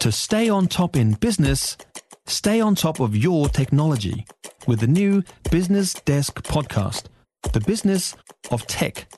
To stay on top in business, stay on top of your technology with the new Business Desk podcast, The Business of Tech.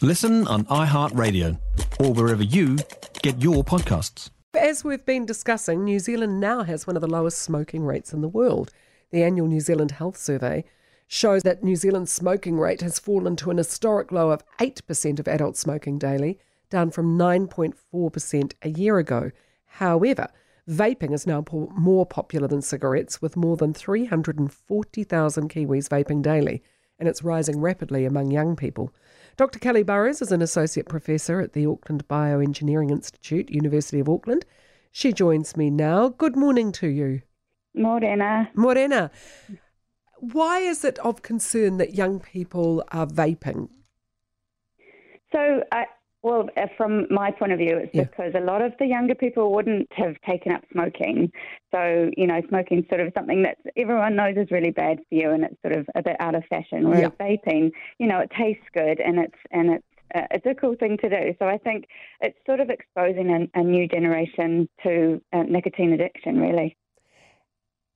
Listen on iHeartRadio or wherever you get your podcasts. As we've been discussing, New Zealand now has one of the lowest smoking rates in the world. The annual New Zealand Health Survey shows that New Zealand's smoking rate has fallen to an historic low of 8% of adults smoking daily, down from 9.4% a year ago. However, vaping is now more popular than cigarettes, with more than 340,000 Kiwis vaping daily, and it's rising rapidly among young people. Dr. Kelly Burrowes is an associate professor at the Auckland Bioengineering Institute, University of Auckland. She joins me now. Good morning to you. Morena. Morena. Why is it of concern that young people are vaping? So, uh, well, uh, from my point of view, it's yeah. because a lot of the younger people wouldn't have taken up smoking. So, you know, smoking sort of something that everyone knows is really bad for you, and it's sort of a bit out of fashion. Whereas yeah. vaping, you know, it tastes good, and it's and it's uh, it's a cool thing to do. So I think it's sort of exposing a, a new generation to uh, nicotine addiction, really.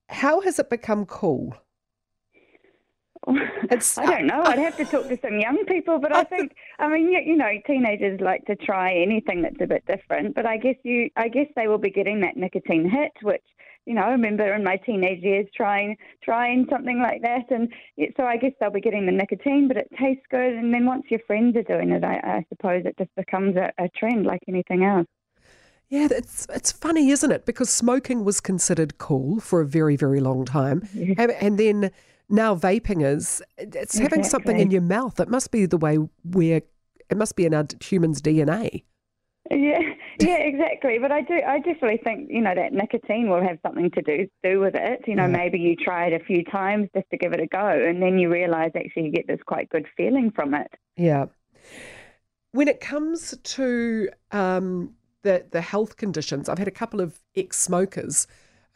How has it become cool? I don't know. I'd have to talk to some young people, but I think, I mean, you, you know, teenagers like to try anything that's a bit different. But I guess you, I guess they will be getting that nicotine hit, which you know, I remember in my teenage years trying trying something like that, and so I guess they'll be getting the nicotine, but it tastes good. And then once your friends are doing it, I, I suppose it just becomes a, a trend like anything else. Yeah, it's it's funny, isn't it? Because smoking was considered cool for a very very long time, yeah. and then now vaping is it's exactly. having something in your mouth. It must be the way we're. It must be in our human's DNA. Yeah, yeah, exactly. But I do, I definitely think you know that nicotine will have something to do do with it. You know, yeah. maybe you try it a few times just to give it a go, and then you realise actually you get this quite good feeling from it. Yeah. When it comes to um, the the health conditions, I've had a couple of ex smokers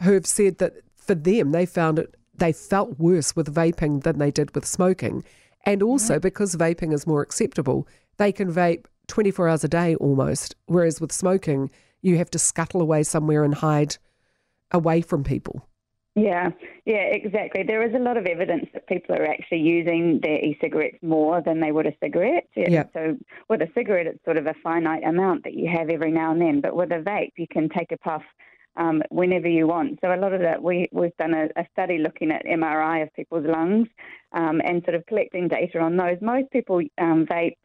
who have said that for them they found it they felt worse with vaping than they did with smoking. And also because vaping is more acceptable, they can vape 24 hours a day almost. Whereas with smoking, you have to scuttle away somewhere and hide away from people. Yeah, yeah, exactly. There is a lot of evidence that people are actually using their e-cigarettes more than they would a cigarette. Yeah. So with a cigarette, it's sort of a finite amount that you have every now and then, but with a vape, you can take a puff um, whenever you want. So a lot of that, we, we've done a, a study looking at MRI of people's lungs um, and sort of collecting data on those. Most people um, vape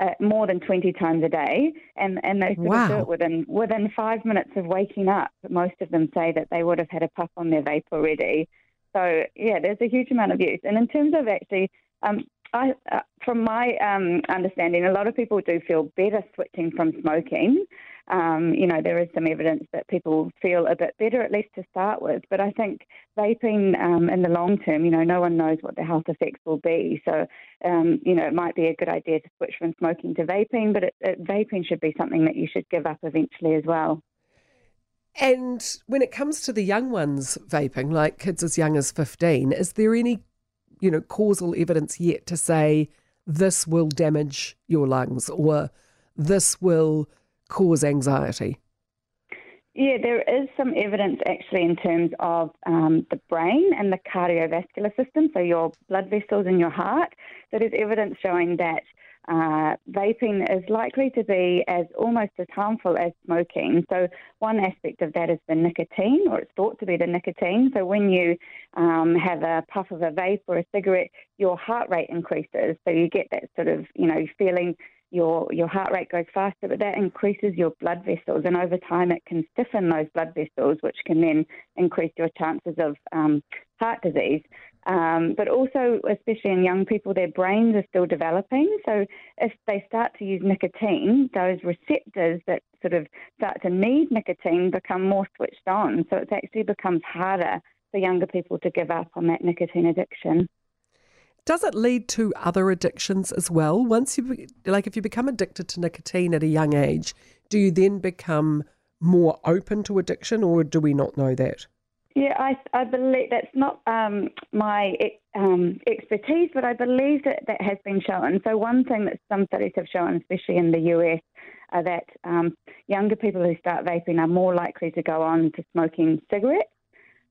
uh, more than 20 times a day, and, and they sort wow. of do it within, within five minutes of waking up. Most of them say that they would have had a puff on their vape already. So, yeah, there's a huge amount of use. And in terms of actually, um, I, uh, from my um, understanding, a lot of people do feel better switching from smoking um, you know, there is some evidence that people feel a bit better, at least to start with. But I think vaping um, in the long term, you know, no one knows what the health effects will be. So, um, you know, it might be a good idea to switch from smoking to vaping, but it, it, vaping should be something that you should give up eventually as well. And when it comes to the young ones vaping, like kids as young as 15, is there any, you know, causal evidence yet to say this will damage your lungs or this will cause anxiety? Yeah, there is some evidence actually in terms of um, the brain and the cardiovascular system, so your blood vessels in your heart. There's evidence showing that uh, vaping is likely to be as almost as harmful as smoking. So one aspect of that is the nicotine, or it's thought to be the nicotine. So when you um, have a puff of a vape or a cigarette, your heart rate increases. So you get that sort of, you know, feeling your your heart rate goes faster, but that increases your blood vessels, and over time it can stiffen those blood vessels, which can then increase your chances of um, heart disease. Um, but also, especially in young people, their brains are still developing. So if they start to use nicotine, those receptors that sort of start to need nicotine become more switched on. So it actually becomes harder for younger people to give up on that nicotine addiction. Does it lead to other addictions as well? Once you, like, if you become addicted to nicotine at a young age, do you then become more open to addiction, or do we not know that? Yeah, I, I believe that's not um, my um, expertise, but I believe that that has been shown. So, one thing that some studies have shown, especially in the US, are that um, younger people who start vaping are more likely to go on to smoking cigarettes.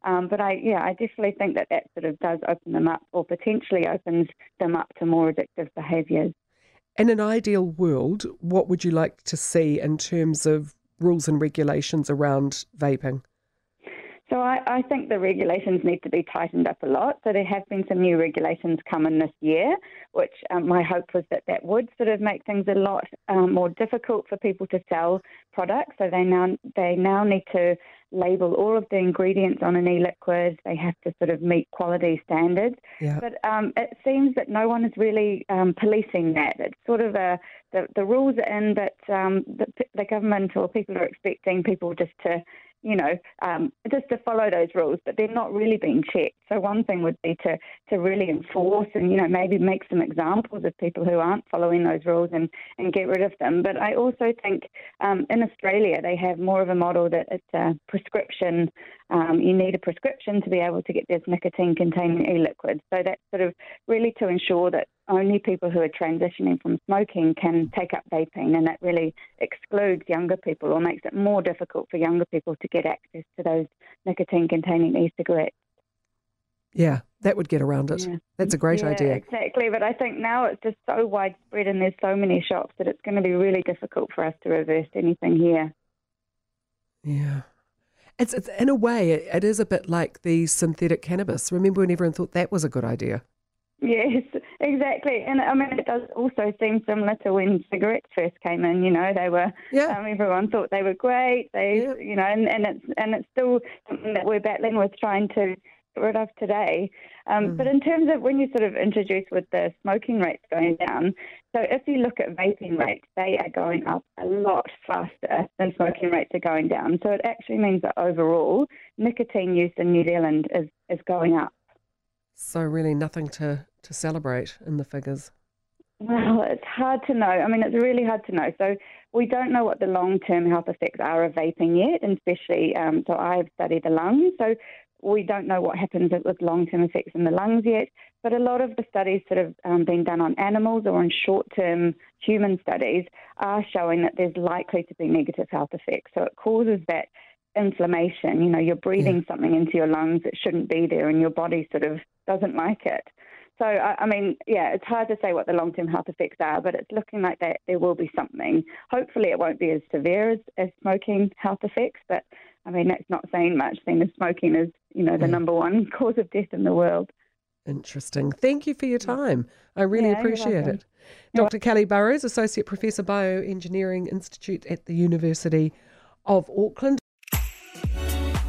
Um, but I, yeah, I definitely think that that sort of does open them up, or potentially opens them up to more addictive behaviours. In an ideal world, what would you like to see in terms of rules and regulations around vaping? So I, I, think the regulations need to be tightened up a lot. So there have been some new regulations coming this year, which um, my hope was that that would sort of make things a lot um, more difficult for people to sell products. So they now they now need to label all of the ingredients on an e-liquid. They have to sort of meet quality standards. Yeah. But um, it seems that no one is really um, policing that. It's sort of a the, the rules are in, but um, the, the government or people are expecting people just to you know, um, just to follow those rules, but they're not really being checked. So one thing would be to, to really enforce and, you know, maybe make some examples of people who aren't following those rules and, and get rid of them. But I also think um, in Australia they have more of a model that it's a prescription. Um, you need a prescription to be able to get this nicotine containing e-liquids. So that's sort of really to ensure that only people who are transitioning from smoking can take up vaping, and that really excludes younger people or makes it more difficult for younger people to get access to those nicotine containing e cigarettes. Yeah, that would get around it. Yeah. That's a great yeah, idea. Exactly, but I think now it's just so widespread and there's so many shops that it's going to be really difficult for us to reverse anything here. Yeah. It's, it's in a way, it, it is a bit like the synthetic cannabis. Remember when everyone thought that was a good idea? Yes, exactly. And I mean, it does also seem similar to when cigarettes first came in. You know, they were. Yeah. Um, everyone thought they were great. They, yeah. you know, and, and it's and it's still something that we're battling with trying to get rid of today. Um, mm. But in terms of when you sort of introduce with the smoking rates going down, so if you look at vaping rates, they are going up a lot faster than smoking rates are going down. So it actually means that overall, nicotine use in New Zealand is is going up. So really, nothing to to celebrate in the figures? Well, it's hard to know. I mean, it's really hard to know. So we don't know what the long-term health effects are of vaping yet, and especially um, so I've studied the lungs. So we don't know what happens with long-term effects in the lungs yet. But a lot of the studies that have um, been done on animals or on short-term human studies are showing that there's likely to be negative health effects. So it causes that inflammation. You know, you're breathing yeah. something into your lungs that shouldn't be there, and your body sort of doesn't like it. So, I, I mean, yeah, it's hard to say what the long term health effects are, but it's looking like that there will be something. Hopefully, it won't be as severe as, as smoking health effects, but I mean, that's not saying much, seeing as smoking is, you know, the mm. number one cause of death in the world. Interesting. Thank you for your time. I really yeah, appreciate it. Dr. Kelly Burrowes, Associate Professor Bioengineering Institute at the University of Auckland.